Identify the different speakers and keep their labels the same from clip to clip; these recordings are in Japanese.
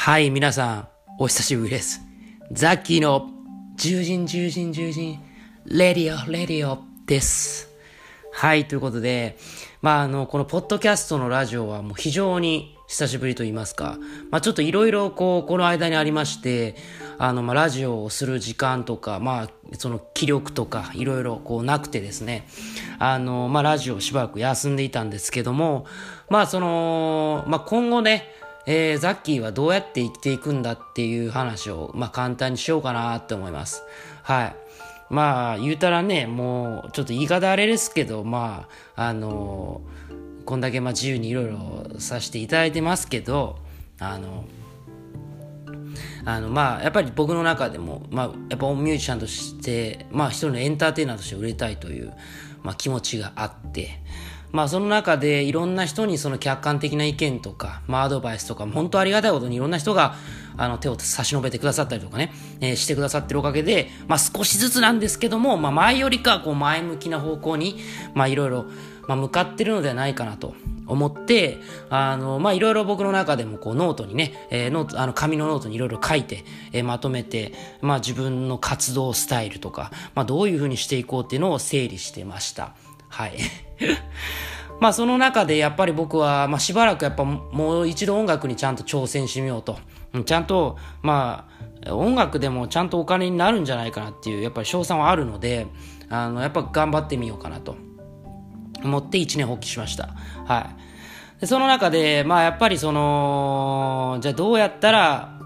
Speaker 1: はい、皆さん、お久しぶりです。ザッキーの、獣人、獣人、獣人、レディオ、レディオです。はい、ということで、まあ、あの、このポッドキャストのラジオはもう非常に久しぶりと言いますか、まあ、ちょっといろいろこう、この間にありまして、あの、まあ、ラジオをする時間とか、まあ、その気力とか、いろいろこうなくてですね、あの、まあ、ラジオしばらく休んでいたんですけども、まあ、その、まあ、今後ね、えー、ザッキーはどうやって生きていくんだっていう話を、まあ、簡単にしようかなって思います。はい。まあ、言うたらね、もう、ちょっと言い方あれですけど、まあ、あのー、こんだけまあ自由にいろいろさせていただいてますけど、あの、あのまあやっぱり僕の中でも、まあ、やっぱミュージシャンとして、まあ一人のエンターテイナーとして売れたいという、まあ、気持ちがあって、まあその中でいろんな人にその客観的な意見とか、まあアドバイスとか、本当ありがたいことにいろんな人があの手を差し伸べてくださったりとかね、えー、してくださってるおかげで、まあ少しずつなんですけども、まあ前よりかこう前向きな方向に、まあいろいろ、まあ向かってるのではないかなと。思って、あの、まあ、いろいろ僕の中でもこうノートにね、えー、ノート、あの紙のノートにいろいろ書いて、えー、まとめて、まあ、自分の活動スタイルとか、まあ、どういうふうにしていこうっていうのを整理してました。はい。まあその中でやっぱり僕は、まあしばらくやっぱもう一度音楽にちゃんと挑戦してみようと。ちゃんと、まあ、音楽でもちゃんとお金になるんじゃないかなっていう、やっぱり賞賛はあるので、あの、やっぱ頑張ってみようかなと思って一年発起しました。はい。その中で、まあやっぱりその、じゃあどうやったら、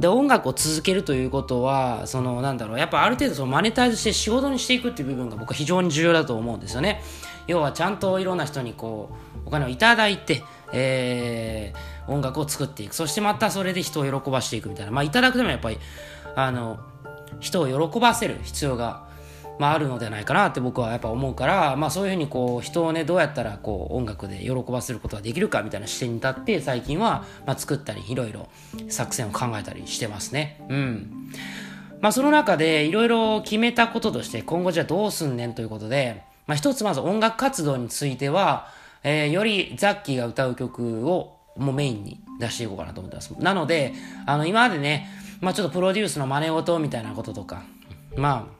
Speaker 1: で、音楽を続けるということは、その、なんだろう、やっぱある程度そのマネタイズして仕事にしていくっていう部分が僕は非常に重要だと思うんですよね。要はちゃんといろんな人にこうお金をいただいて、えー、音楽を作っていくそしてまたそれで人を喜ばしていくみたいなまあいただくでもやっぱりあの人を喜ばせる必要が、まあ、あるのではないかなって僕はやっぱ思うから、まあ、そういうふうにこう人をねどうやったらこう音楽で喜ばせることができるかみたいな視点に立って最近は、まあ、作ったりいろいろ作戦を考えたりしてますねうんまあその中でいろいろ決めたこととして今後じゃあどうすんねんということでまあ、一つまず音楽活動については、えー、よりザッキーが歌う曲をもうメインに出していこうかなと思ってます。なので、あの、今までね、まあちょっとプロデュースの真似事みたいなこととか、まあ、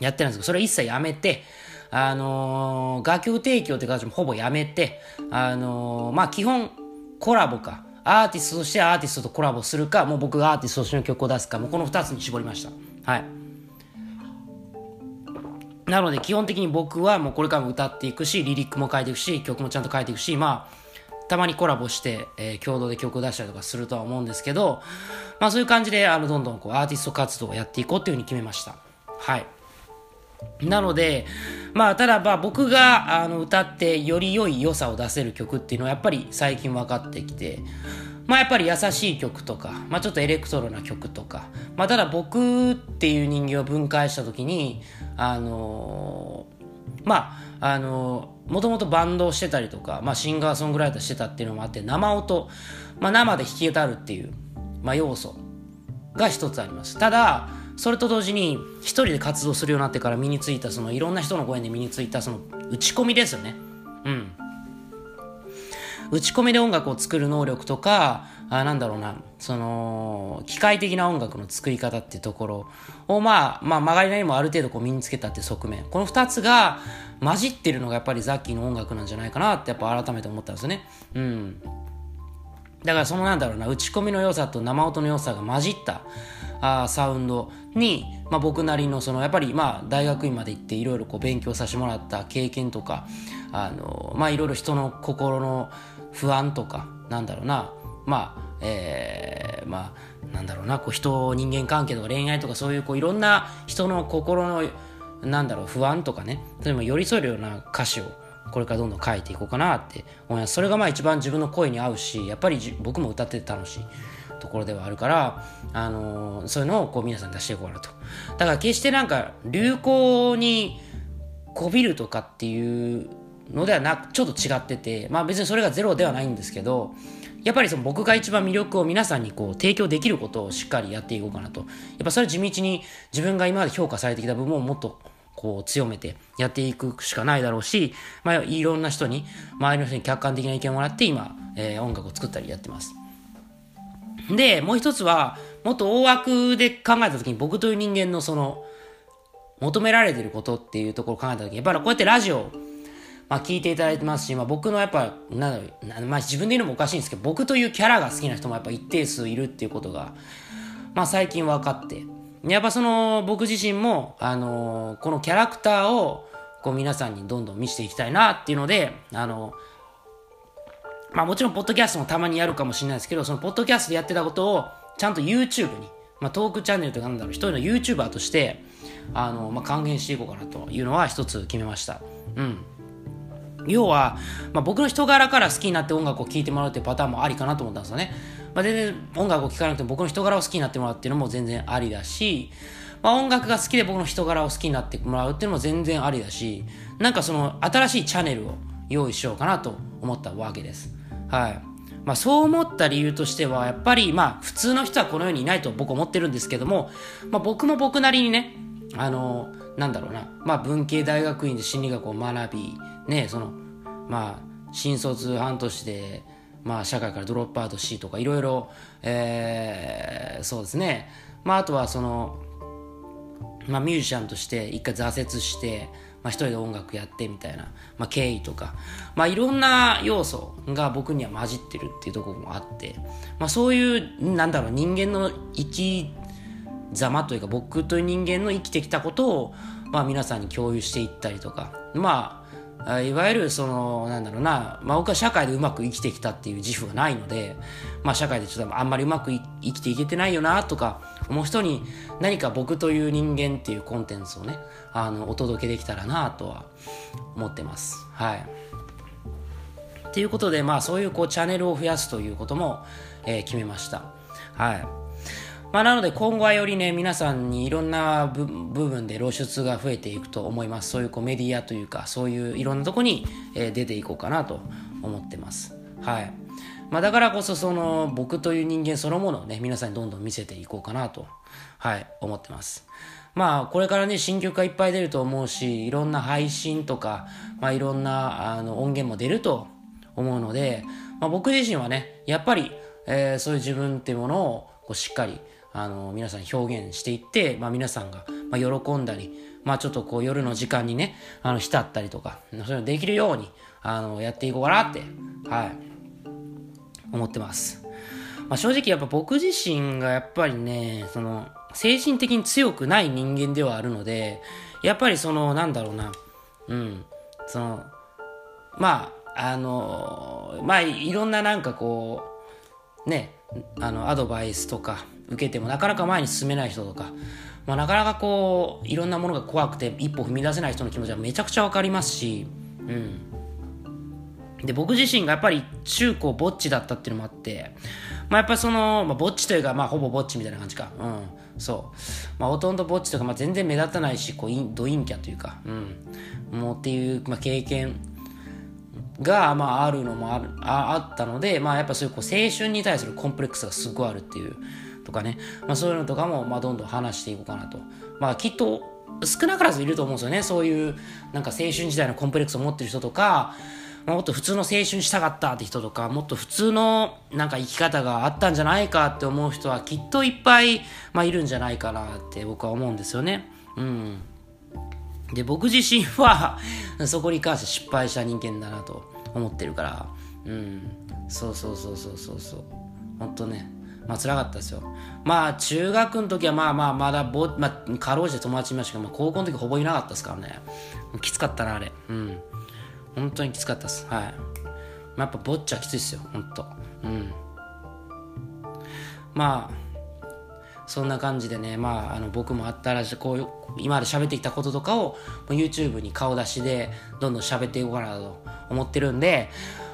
Speaker 1: やってるんですけど、それ一切やめて、あのー、楽曲提供って形もほぼやめて、あのー、まあ基本、コラボか、アーティストとしてアーティストとコラボするか、もう僕がアーティストとしての曲を出すか、もうこの二つに絞りました。はい。なので基本的に僕はもうこれからも歌っていくし、リリックも書いていくし、曲もちゃんと書いていくし、まあ、たまにコラボして、えー、共同で曲を出したりとかするとは思うんですけど、まあそういう感じで、あの、どんどんこうアーティスト活動をやっていこうっていうふうに決めました。はい。なので、まあ、ただ、まあ、僕が、あの、歌ってより良い良さを出せる曲っていうのはやっぱり最近分かってきて、まあやっぱり優しい曲とか、まあちょっとエレクトロな曲とか、まあただ僕っていう人間を分解した時に、あのー、まあ、あのー、もともとバンドをしてたりとか、まあシンガーソングライターしてたっていうのもあって、生音、まあ生で弾き歌るっていう、まあ要素が一つあります。ただ、それと同時に一人で活動するようになってから身についたそのいろんな人の声で身についたその打ち込みですよね。うん。打ち込みで音楽を作る能力とか、あなんだろうな、その、機械的な音楽の作り方っていうところを、まあ、まあ、曲がりなりもある程度こう身につけたって側面。この二つが混じってるのがやっぱりザッキーの音楽なんじゃないかなってやっぱ改めて思ったんですよね。うん。だからそのなんだろうな、打ち込みの良さと生音の良さが混じったあサウンドに、まあ、僕なりのそのやっぱりまあ大学院まで行っていろいろこう勉強させてもらった経験とか、あの、まあいろいろ人の心の不安とかなんだろうな。まあえー、まあなんだろうな。こう人人間関係とか恋愛とかそういうこういろんな人の心のなんだろう不安とかね。例えば寄り添えるような歌詞をこれからどんどん書いていこうかなって思います。それがまあ一番自分の声に合うしやっぱり僕も歌ってて楽し。いところではあるから、あのー、そういうのをこう皆さん出していこうかなと。だから決してなんか流行にこびるとかっていうのではなくちょっと違っててまあ別にそれがゼロではないんですけどやっぱりその僕が一番魅力を皆さんにこう提供できることをしっかりやっていこうかなと。やっぱそれ地道に自分が今まで評価されてきた部分をもっとこう強めてやっていくしかないだろうし、まあ、いろんな人に周りの人に客観的な意見をもらって今、えー、音楽を作ったりやってます。で、もう一つは、もっと大枠で考えたときに僕という人間のその、求められてることっていうところを考えたときに、やっぱりこうやってラジオ、まあ聞いていただいてますし、まあ僕のやっぱ、なんだろう、まあ自分で言うのもおかしいんですけど、僕というキャラが好きな人もやっぱ一定数いるっていうことが、まあ最近分かって、やっぱその僕自身も、あのー、このキャラクターをこう皆さんにどんどん見せていきたいなっていうので、あのー、まあもちろんポッドキャストもたまにやるかもしれないですけど、そのポッドキャストでやってたことをちゃんと YouTube に、まあトークチャンネルとかなんだろう、一人の YouTuber として、あの、まあ還元していこうかなというのは一つ決めました。うん。要は、まあ、僕の人柄から好きになって音楽を聴いてもらうっていうパターンもありかなと思ったんですよね。まあ、全然音楽を聴かなくても僕の人柄を好きになってもらうっていうのも全然ありだし、まあ、音楽が好きで僕の人柄を好きになってもらうっていうのも全然ありだし、なんかその新しいチャンネルを用意しようかなと思ったわけです。はい。まあそう思った理由としては、やっぱりまあ普通の人はこの世にいないと僕思ってるんですけども、まあ僕も僕なりにね、あの、なんだろうな、まあ文系大学院で心理学を学び、ね、その、まあ新卒半年で、まあ、社会からドロップアウトしとかいろいろ、え、そうですね、まあ、あとはその、まあ、ミュージシャンとして一回挫折して、まあ、一人で音楽やってみたいな、まあ、経緯とか、まあ、いろんな要素が僕には混じってるっていうところもあって、まあ、そういうなんだろう人間の生き様というか僕という人間の生きてきたことを、まあ、皆さんに共有していったりとかまあいわゆるそのなんだろうな、まあ、僕は社会でうまく生きてきたっていう自負がないので、まあ、社会でちょっとあんまりうまく生きていけてないよなとか思う人に何か僕という人間っていうコンテンツをねあのお届けできたらなとは思ってます。はい。ということで、まあ、そういうこうチャンネルを増やすということも、えー、決めました。はい。まあ、なので今後はよりね、皆さんにいろんな部分で露出が増えていくと思います。そういうこうメディアというか、そういういろんなとこに、え出ていこうかなと思ってます。はい。まあ、だからこそその僕という人間そのものをね、皆さんにどんどん見せていこうかなと、はい、思ってます。まあ、これからね、新曲がいっぱい出ると思うし、いろんな配信とか、まあ、いろんなあの音源も出ると思うので、まあ、僕自身はね、やっぱり、えー、そういう自分っていうものをこうしっかりあの皆さん表現していって、まあ、皆さんが、まあ、喜んだり、まあ、ちょっとこう夜の時間にねあの浸ったりとかそういうのできるようにあのやっていこうかなってはい思ってます、まあ、正直やっぱ僕自身がやっぱりねその精神的に強くない人間ではあるのでやっぱりそのなんだろうなうんそのまああのまあいろんななんかこうねあのアドバイスとか受けてもなかなか前に進めない人とか、まあ、なかなかこういろんなものが怖くて一歩踏み出せない人の気持ちはめちゃくちゃ分かりますし、うん、で僕自身がやっぱり中高ぼっちだったっていうのもあって、まあ、やっぱその、まあ、ぼっちというか、まあ、ほぼぼっちみたいな感じか、うん、そう、まあ、ほとんどぼっちとか、まあ、全然目立たないしこうド陰キャというか、うん、もうっていう、まあ、経験が、まあ、あるのもあるああったので、まあ、やっぱそういうこう青春に対するコンプレックスがすごいあるっていうとかね、まあ、そういうのとかも、まあ、どんどん話していこうかなと。まあ、きっと少なからずいると思うんですよね。そういう、なんか青春時代のコンプレックスを持ってる人とか、もっと普通の青春したかったって人とか、もっと普通のなんか生き方があったんじゃないかって思う人はきっといっぱい、まあ、いるんじゃないかなって僕は思うんですよね。うん。で、僕自身は そこに関して失敗した人間だなと思ってるから、うん。そうそうそうそうそうそう。ほんとね。まあ辛かったですよ。まあ中学の時はまあまあまだぼ、まあかろうじて友達いましたけど、まあ高校の時ほぼいなかったですからね。きつかったな、あれ。うん。本当にきつかったです。はい。まあ、やっぱぼっちはきついですよ、ほんと。うん。まあ、そんな感じでね、まあ、あの僕もあったらこう今まで喋ってきたこととかを YouTube に顔出しでどんどん喋っていこうかなと思ってるんで、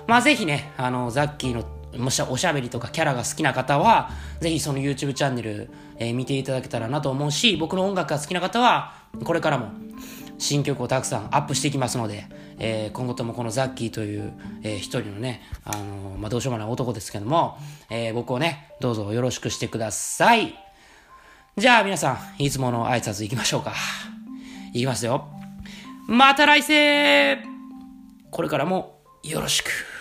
Speaker 1: まあぜひね、あの、ザッキーのもしおしゃべりとかキャラが好きな方は、ぜひその YouTube チャンネル、えー、見ていただけたらなと思うし、僕の音楽が好きな方は、これからも新曲をたくさんアップしていきますので、えー、今後ともこのザッキーという、えー、一人のね、あのー、まあ、どうしようもない男ですけども、えー、僕をね、どうぞよろしくしてください。じゃあ皆さん、いつもの挨拶行きましょうか。行きますよ。また来世これからもよろしく。